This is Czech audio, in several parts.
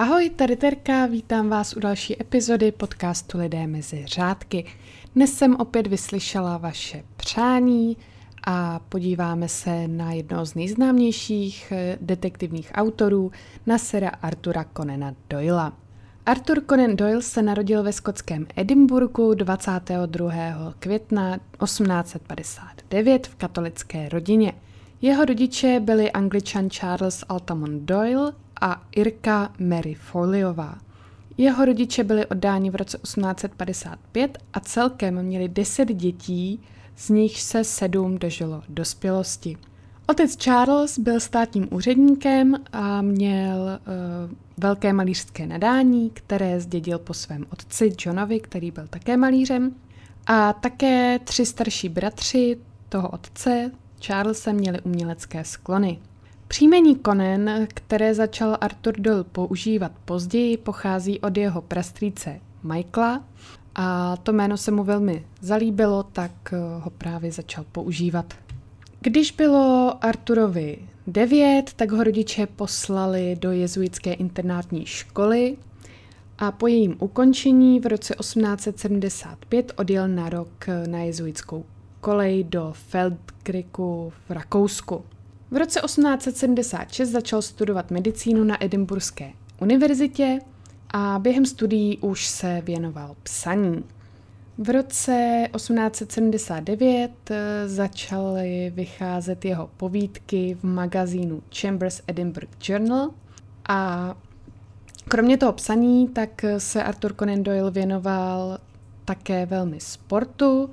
Ahoj, tady Terka, vítám vás u další epizody podcastu Lidé mezi řádky. Dnes jsem opět vyslyšela vaše přání a podíváme se na jednoho z nejznámějších eh, detektivních autorů, na sera Artura Conana Doyla. Arthur Conan Doyle se narodil ve skotském Edinburgu 22. května 1859 v katolické rodině. Jeho rodiče byli angličan Charles Altamont Doyle a Irka Mary Foleyová. Jeho rodiče byli oddáni v roce 1855 a celkem měli 10 dětí, z nich se sedm dožilo dospělosti. Otec Charles byl státním úředníkem a měl uh, velké malířské nadání, které zdědil po svém otci Johnovi, který byl také malířem. A také tři starší bratři toho otce, Charlesa, měli umělecké sklony. Příjmení Conan, které začal Arthur Doyle používat později, pochází od jeho prastrýce Michaela a to jméno se mu velmi zalíbilo, tak eh, ho právě začal používat. Když bylo Arturovi devět, tak ho rodiče poslali do jezuitské internátní školy a po jejím ukončení v roce 1875 odjel na rok na jezuitskou kolej do Feldkirku v Rakousku. V roce 1876 začal studovat medicínu na Edinburské univerzitě a během studií už se věnoval psaní. V roce 1879 eh, začaly vycházet jeho povídky v magazínu Chambers Edinburgh Journal a kromě toho psaní, tak se Arthur Conan Doyle věnoval také velmi sportu,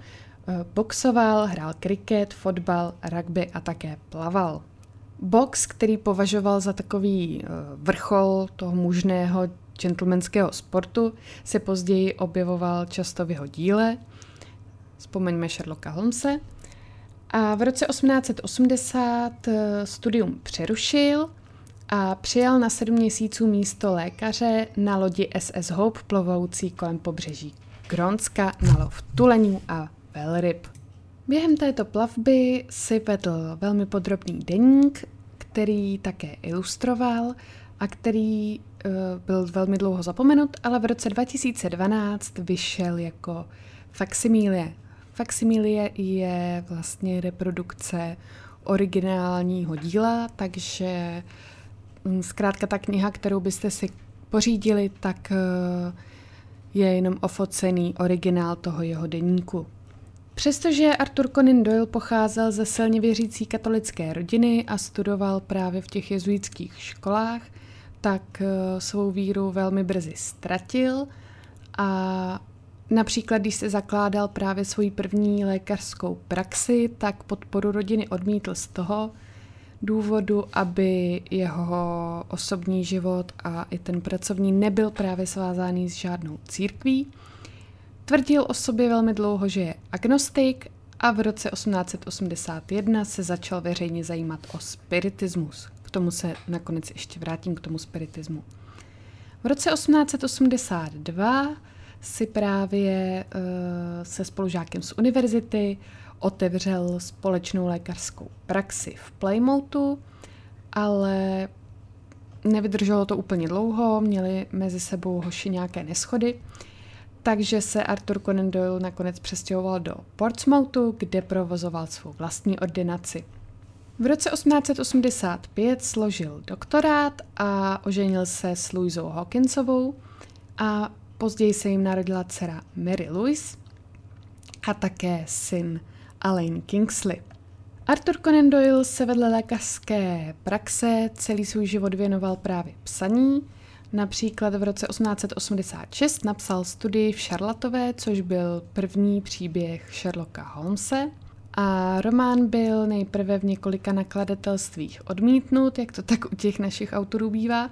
boxoval, hrál kriket, fotbal, rugby a také plaval. Box, který považoval za takový eh, vrchol toho mužného gentlemanského sportu se později objevoval často v jeho díle. Vzpomeňme Sherlocka Holmese. A v roce 1880 eh, studium přerušil a přijal na sedm měsíců místo lékaře na lodi SS Hope plovoucí kolem pobřeží Gronska na lov tuleňů a velryb. Během této plavby si vedl velmi podrobný deník, který také ilustroval a který uh, byl velmi dlouho zapomenut, ale v roce 2012 vyšel jako faksimilie. Faksimilie je vlastně reprodukce originálního díla, takže um, zkrátka ta kniha, kterou byste si pořídili, tak uh, je jenom ofocený originál toho jeho deníku. Přestože Arthur Conan Doyle pocházel ze silně věřící katolické rodiny a studoval právě v těch jezuitských školách, tak eh, svou víru velmi brzy ztratil a například, když se zakládal právě svoji první lékařskou praxi, tak podporu rodiny odmítl z toho důvodu, aby jeho osobní život a i ten pracovní nebyl právě svázáný s žádnou církví. Tvrdil o sobě velmi dlouho, že je agnostik a v roce 1881 se začal veřejně zajímat o spiritismus. K tomu se nakonec ještě vrátím, k tomu spiritismu. V roce 1882 si právě uh, se spolužákem z univerzity otevřel společnou lékařskou praxi v Playmouthu, ale nevydrželo to úplně dlouho, měli mezi sebou hoši nějaké neschody, takže se Arthur Conan Doyle nakonec přestěhoval do Portsmouthu, kde provozoval svou vlastní ordinaci. V roce 1885 složil doktorát a oženil se s Louisou Hawkinsovou a později se jim narodila dcera Mary Louise a také syn Alain Kingsley. Arthur Conan Doyle se vedle lékařské praxe celý svůj život věnoval právě psaní. Například v roce 1886 napsal studii v Šarlatové, což byl první příběh Sherlocka Holmese – a román byl nejprve v několika nakladatelstvích odmítnut, jak to tak u těch našich autorů bývá,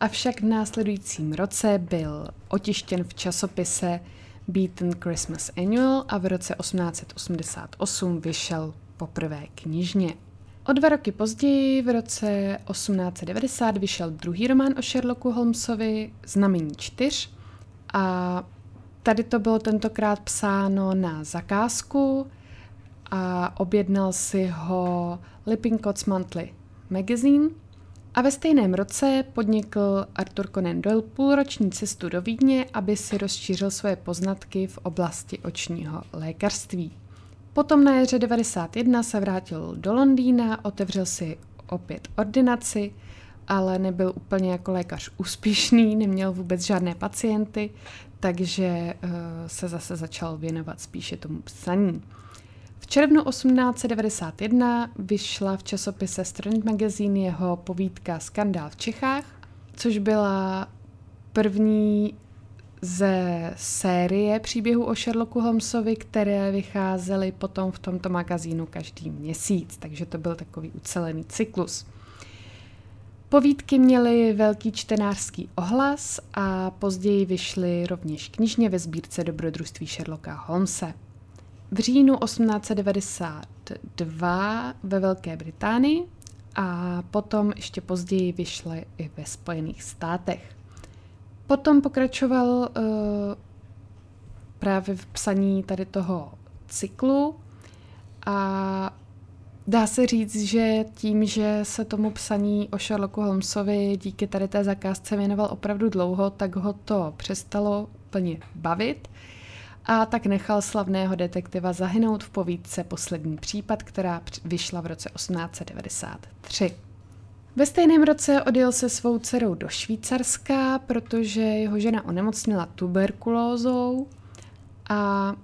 avšak v následujícím roce byl otištěn v časopise Beaten Christmas Annual a v roce 1888 vyšel poprvé knižně. O dva roky později, v roce 1890, vyšel druhý román o Sherlocku Holmesovi, Znamení čtyř, a tady to bylo tentokrát psáno na zakázku, a objednal si ho Lippincott's Monthly Magazine A ve stejném roce podnikl Arthur Conan Doyle půlroční cestu do Vídně, aby si rozšířil svoje poznatky v oblasti očního lékařství. Potom na jaře 91 se vrátil do Londýna, otevřel si opět ordinaci, ale nebyl úplně jako lékař úspěšný, neměl vůbec žádné pacienty, takže uh, se zase začal věnovat spíše tomu psaní. V červnu 1891 vyšla v časopise Strand Magazine jeho povídka Skandál v Čechách, což byla první ze série příběhů o Sherlocku Holmesovi, které vycházely potom v tomto magazínu každý měsíc, takže to byl takový ucelený cyklus. Povídky měly velký čtenářský ohlas a později vyšly rovněž knižně ve sbírce dobrodružství Sherlocka Holmese. V říjnu 1892 ve Velké Británii a potom ještě později vyšly i ve Spojených státech. Potom pokračoval uh, právě v psaní tady toho cyklu a dá se říct, že tím, že se tomu psaní o Sherlocku Holmesovi díky tady té zakázce věnoval opravdu dlouho, tak ho to přestalo úplně bavit a tak nechal slavného detektiva zahynout v povídce Poslední případ, která vyšla v roce 1893. Ve stejném roce odjel se svou dcerou do Švýcarska, protože jeho žena onemocnila tuberkulózou a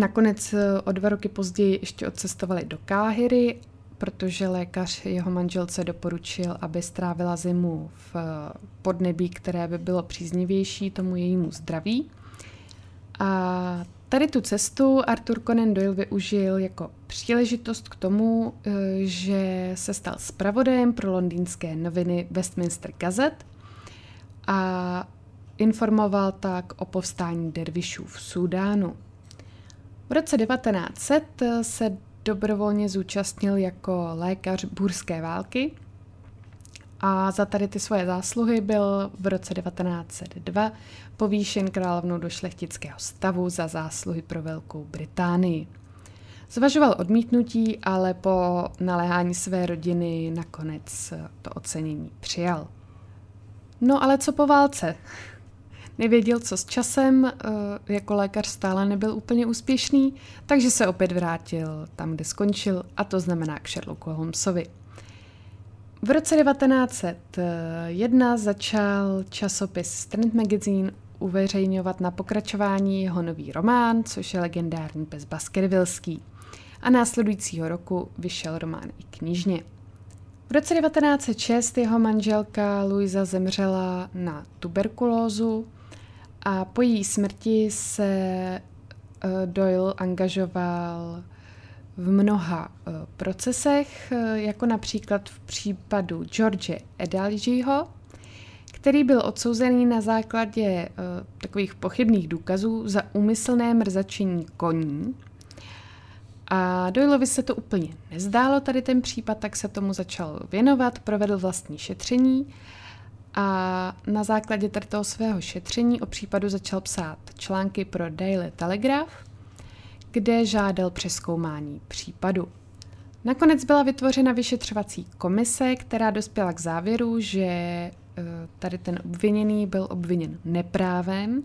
nakonec eh, o dva roky později ještě odcestovali do Káhyry, protože lékař jeho manželce doporučil, aby strávila zimu v eh, podnebí, které by bylo příznivější tomu jejímu zdraví. A Tady tu cestu Arthur Conan Doyle využil jako příležitost k tomu, eh, že se stal zpravodajem pro londýnské noviny Westminster Gazette a informoval tak o povstání dervišů v Súdánu. V roce 1900 se dobrovolně zúčastnil jako lékař bůrské války a za tady ty svoje zásluhy byl v roce 1902 povýšen královnou do šlechtického stavu za zásluhy pro Velkou Británii. Zvažoval odmítnutí, ale po naléhání své rodiny nakonec to ocenění přijal. No ale co po válce? Nevěděl, co s časem, eh, jako lékař stále nebyl úplně úspěšný, takže se opět vrátil tam, kde skončil, a to znamená k Sherlocku Holmesovi. V roce 1901 začal časopis Strand Magazine uveřejňovat na pokračování jeho nový román, což je legendární pes Baskervilleský. A následujícího roku vyšel román i knižně. V roce 1906 jeho manželka Luisa zemřela na tuberkulózu a po její smrti se eh, Doyle angažoval v mnoha uh, procesech, uh, jako například v případu George Edaljiho, který byl odsouzený na základě uh, takových pochybných důkazů za úmyslné mrzačení koní. A Doyleovi se to úplně nezdálo, tady ten případ, tak se tomu začal věnovat, provedl vlastní šetření a na základě tady toho svého šetření o případu začal psát články pro Daily Telegraph – kde žádal přeskoumání případu. Nakonec byla vytvořena vyšetřovací komise, která dospěla k závěru, že e, tady ten obviněný byl obviněn neprávem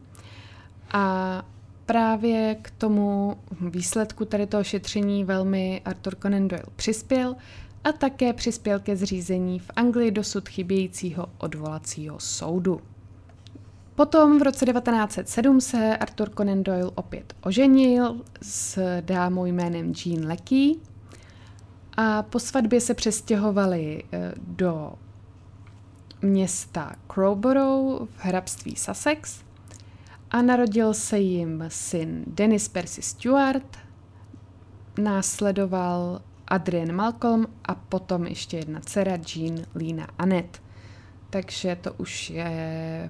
a právě k tomu výsledku tady toho šetření velmi Arthur Conan Doyle přispěl a také přispěl ke zřízení v Anglii dosud chybějícího odvolacího soudu. Potom v roce 1907 se Arthur Conan Doyle opět oženil s dámou jménem Jean Lecky a po svatbě se přestěhovali eh, do města Crowborough v hrabství Sussex a narodil se jim syn Dennis Percy Stewart, následoval Adrian Malcolm a potom ještě jedna dcera Jean Lina Annette. Takže to už je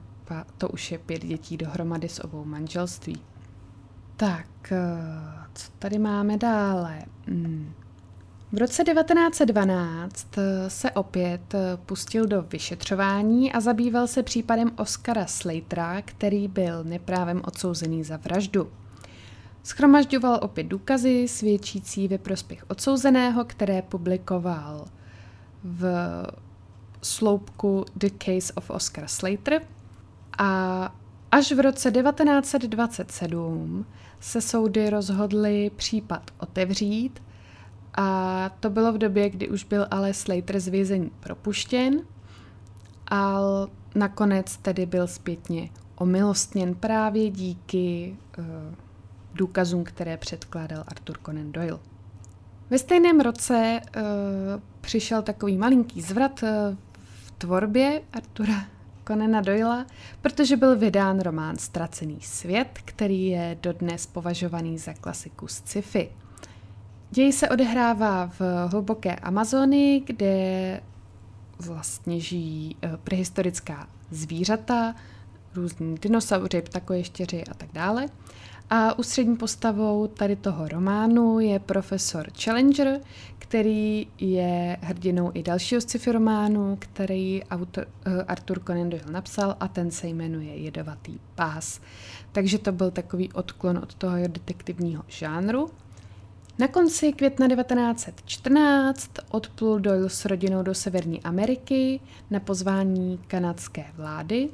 to už je pět dětí dohromady s obou manželství. Tak, eh, co tady máme dále? Hmm. V roce 1912 eh, se opět eh, pustil do vyšetřování a zabýval se případem Oscara Slatera, který byl neprávem odsouzený za vraždu. Schromažďoval opět důkazy svědčící ve prospěch odsouzeného, které publikoval v sloupku The Case of Oscar Slater a až v roce 1927 se soudy rozhodly případ otevřít a to bylo v době, kdy už byl ale Slater z vězení propuštěn a nakonec tedy byl zpětně omilostněn právě díky uh, důkazům, které předkládal Arthur Conan Doyle. Ve stejném roce uh, přišel takový malinký zvrat uh, v tvorbě Artura Conana Doyla, protože byl vydán román Ztracený svět, který je dodnes považovaný za klasiku z sci-fi. Děj se odehrává v hluboké Amazonii, kde vlastně žijí uh, prehistorická zvířata, různí dinosauři, ptakoještěři a tak dále. A ústřední postavou tady toho románu je profesor Challenger, který je hrdinou i dalšího sci-fi románu, který autor, uh, Arthur Conan Doyle napsal a ten se jmenuje Jedovatý pás. Takže to byl takový odklon od toho detektivního žánru. Na konci května 1914 odplul Doyle s rodinou do Severní Ameriky na pozvání kanadské vlády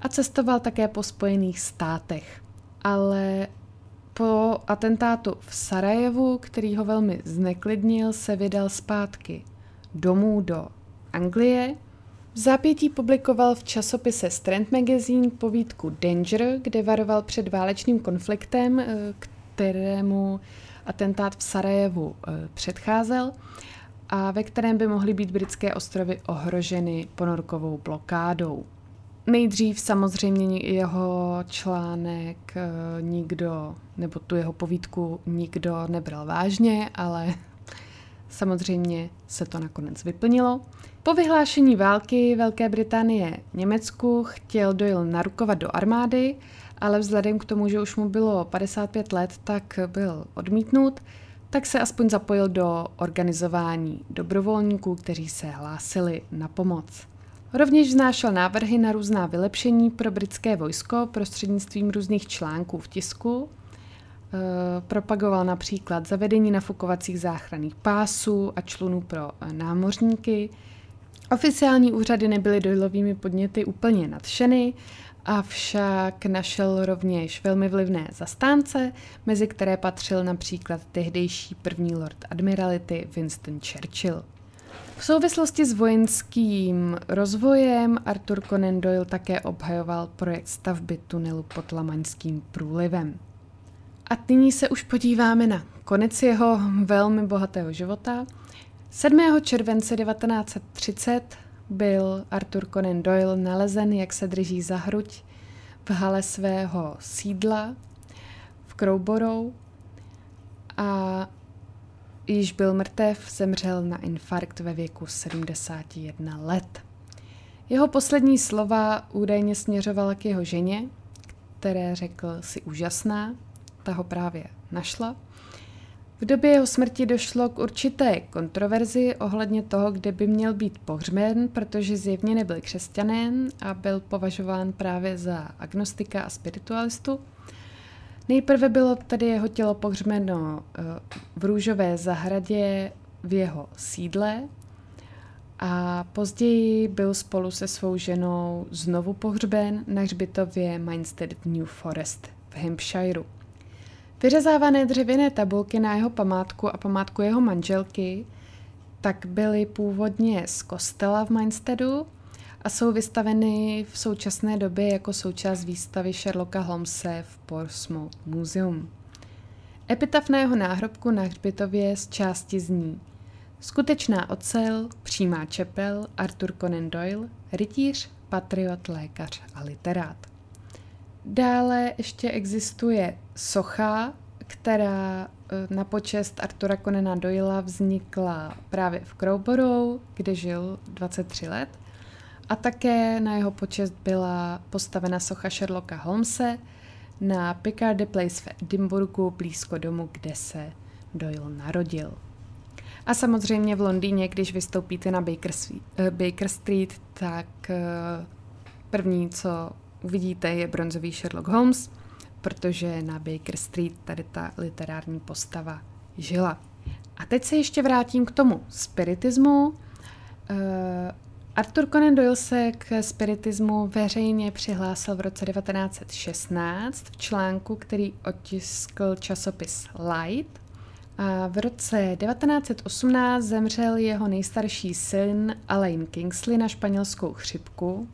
a cestoval také po Spojených státech ale po atentátu v Sarajevu, který ho velmi zneklidnil, se vydal zpátky domů do Anglie. V zápětí publikoval v časopise Strand Magazine povídku Danger, kde varoval před válečným konfliktem, eh, kterému atentát v Sarajevu eh, předcházel a ve kterém by mohly být britské ostrovy ohroženy ponorkovou blokádou. Nejdřív samozřejmě jeho článek eh, nikdo, nebo tu jeho povídku nikdo nebral vážně, ale samozřejmě se to nakonec vyplnilo. Po vyhlášení války Velké Británie Německu chtěl Doyle narukovat do armády, ale vzhledem k tomu, že už mu bylo 55 let, tak byl odmítnut, tak se aspoň zapojil do organizování dobrovolníků, kteří se hlásili na pomoc. Rovněž vznášel návrhy na různá vylepšení pro britské vojsko prostřednictvím různých článků v tisku. E, propagoval například zavedení nafukovacích záchranných pásů a člunů pro e, námořníky. Oficiální úřady nebyly dojlovými podněty úplně nadšeny, avšak našel rovněž velmi vlivné zastánce, mezi které patřil například tehdejší první lord admirality Winston Churchill. V souvislosti s vojenským rozvojem Arthur Conan Doyle také obhajoval projekt stavby tunelu pod Lamaňským průlivem. A nyní se už podíváme na konec jeho velmi bohatého života. 7. července 1930 byl Arthur Conan Doyle nalezen, jak se drží za hruď v hale svého sídla v Crowborough a již byl mrtev, zemřel na infarkt ve věku 71 let. Jeho poslední slova údajně směřovala k jeho ženě, které řekl si úžasná, ta ho právě našla. V době jeho smrti došlo k určité kontroverzi ohledně toho, kde by měl být pohřben, protože zjevně nebyl křesťanem a byl považován právě za agnostika a spiritualistu. Nejprve bylo tedy jeho tělo pohřbeno eh, v růžové zahradě v jeho sídle a později byl spolu se svou ženou znovu pohřben na hřbitově Minstead v New Forest v Hampshireu. Vyřezávané dřevěné tabulky na jeho památku a památku jeho manželky tak byly původně z kostela v Minsteadu a jsou vystaveny v současné době jako součást výstavy Sherlocka Holmese v Portsmouth Museum. Epitaf na jeho náhrobku na hřbitově z části zní Skutečná ocel, přímá čepel, Arthur Conan Doyle, rytíř, patriot, lékař a literát. Dále ještě existuje socha, která eh, na počest Artura Conana Doyla vznikla právě v Crowborough, kde žil 23 let a také na jeho počest byla postavena socha Sherlocka Holmese na Picardy Place v Edinburgu blízko domu, kde se Doyle narodil. A samozřejmě v Londýně, když vystoupíte na Baker, eh, Baker Street, tak eh, první, co uvidíte, je bronzový Sherlock Holmes, protože na Baker Street tady ta literární postava žila. A teď se ještě vrátím k tomu spiritismu. Arthur Conan Doyle se k spiritismu veřejně přihlásil v roce 1916 v článku, který otiskl časopis Light. A v roce 1918 zemřel jeho nejstarší syn Alain Kingsley na španělskou chřipku.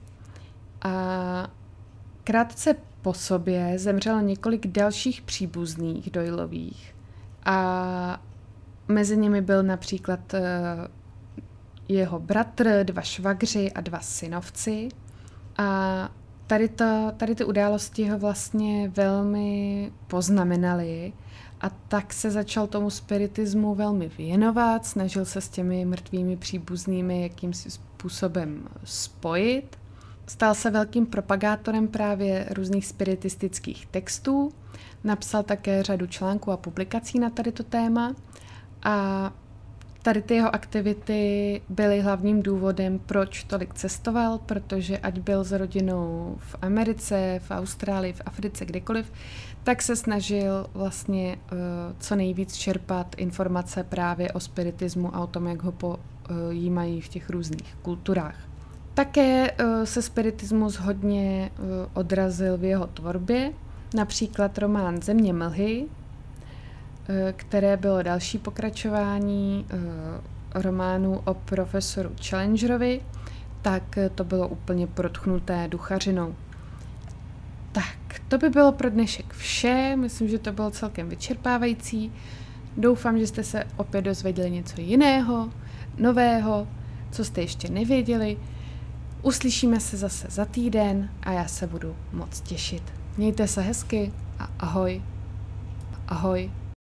A krátce po sobě zemřelo několik dalších příbuzných Doylových. A mezi nimi byl například eh, jeho bratr, dva švagři a dva synovci. A tady, to, tady ty události ho vlastně velmi poznamenaly a tak se začal tomu spiritismu velmi věnovat, snažil se s těmi mrtvými příbuznými jakýmsi způsobem spojit. Stal se velkým propagátorem právě různých spiritistických textů, napsal také řadu článků a publikací na tady to téma a tady ty jeho aktivity byly hlavním důvodem, proč tolik cestoval, protože ať byl s rodinou v Americe, v Austrálii, v Africe, kdekoliv, tak se snažil vlastně uh, co nejvíc čerpat informace právě o spiritismu a o tom, jak ho pojímají v těch různých kulturách. Také uh, se spiritismus hodně odrazil v jeho tvorbě, například román Země mlhy, Eh, které bylo další pokračování eh, románu o profesoru Challengerovi, tak to bylo úplně protchnuté duchařinou. Tak, to by bylo pro dnešek vše. Myslím, že to bylo celkem vyčerpávající. Doufám, že jste se opět dozvěděli něco jiného, nového, co jste ještě nevěděli. Uslyšíme se zase za týden a já se budu moc těšit. Mějte se hezky a ahoj. Ahoj.